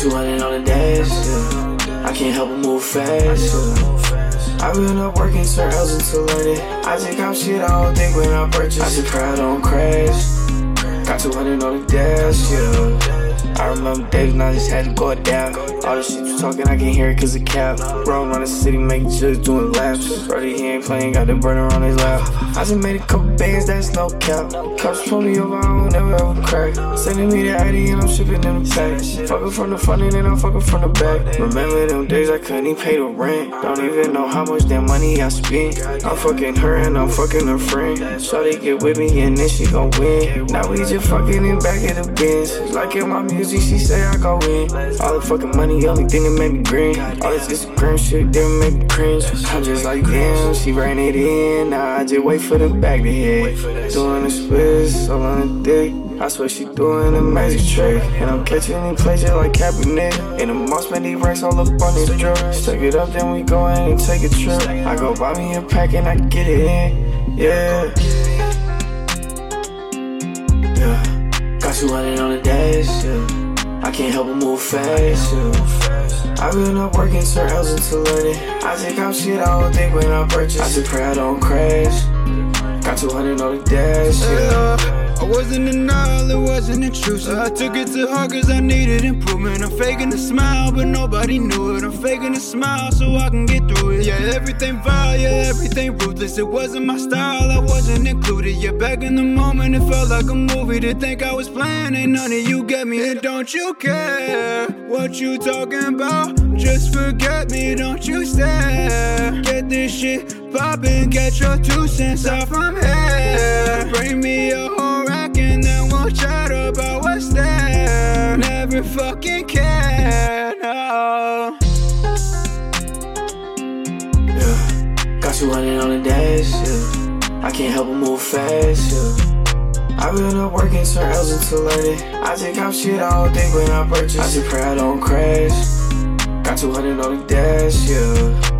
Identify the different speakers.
Speaker 1: 200 on the dash. I can't help but move fast. I've been up working certain hours until learning. I take out shit I don't think when I purchase. I just pray I don't crash. Got 200 on the dash, yeah. I remember days when I just had to go down. All the shit you talking, I can hear it cause of cap. Bro, around the city, make just doing laps. Brody, he ain't playing, got the burner on his lap. I just made a couple bands, that's no cap. Cops pull me over, I don't never ever crack. Sending me the ID and I'm shipping them the pack. Fucking from the front and then I'm fucking from the back. Remember them days I couldn't even pay the rent. Don't even know how much that money I spent. I'm fucking her and I'm fucking her friend. Shawty get with me and then she gon' win. Now we just fucking in back of the bins. Like in my music she say I go in. All the fucking money, only thing that make me green. All this Instagram shit, didn't make me cringe. I'm just like, damn, she ran it in. Now I just wait for the back to hit. Doing the splits, all on the dick. I swear she doing a magic trick. And I'm catching any pleasure like Kaepernick. And the most many racks all up on this drug. Stuck it up, then we go in and take a trip. I go buy me a pack and I get it in. Yeah. Yeah. Got 200 on the dash, yeah. I can't help but move fast, yeah. I've been up working certain hours until learning. I take out shit I don't think when I purchase. I just pray I don't crash. Got 200 on the dash, yeah.
Speaker 2: Uh, I wasn't in denial, it wasn't intrusive. I took it to heart cause I needed improvement. I'm faking a smile, but nobody knew it. I'm faking a smile so I can get through it. Yeah, everything vile, yeah, everything ruthless. It wasn't my style, I wasn't included. Yeah, back in the moment, it felt like a movie. To think I was playing, ain't none of you get me. And don't you care what you talking about? Just forget me, don't you stare. Get this shit poppin', get your two cents out from here. Bring me a whole rack and then we'll chat about what's there. Never fucking care, no.
Speaker 1: Yeah. Got 200 on the dash, yeah. I can't help but move fast, yeah. I've been up working certain hours until learning. I take out shit I don't think when I purchase. I just pray I don't crash. Got 200 on the dash, yeah.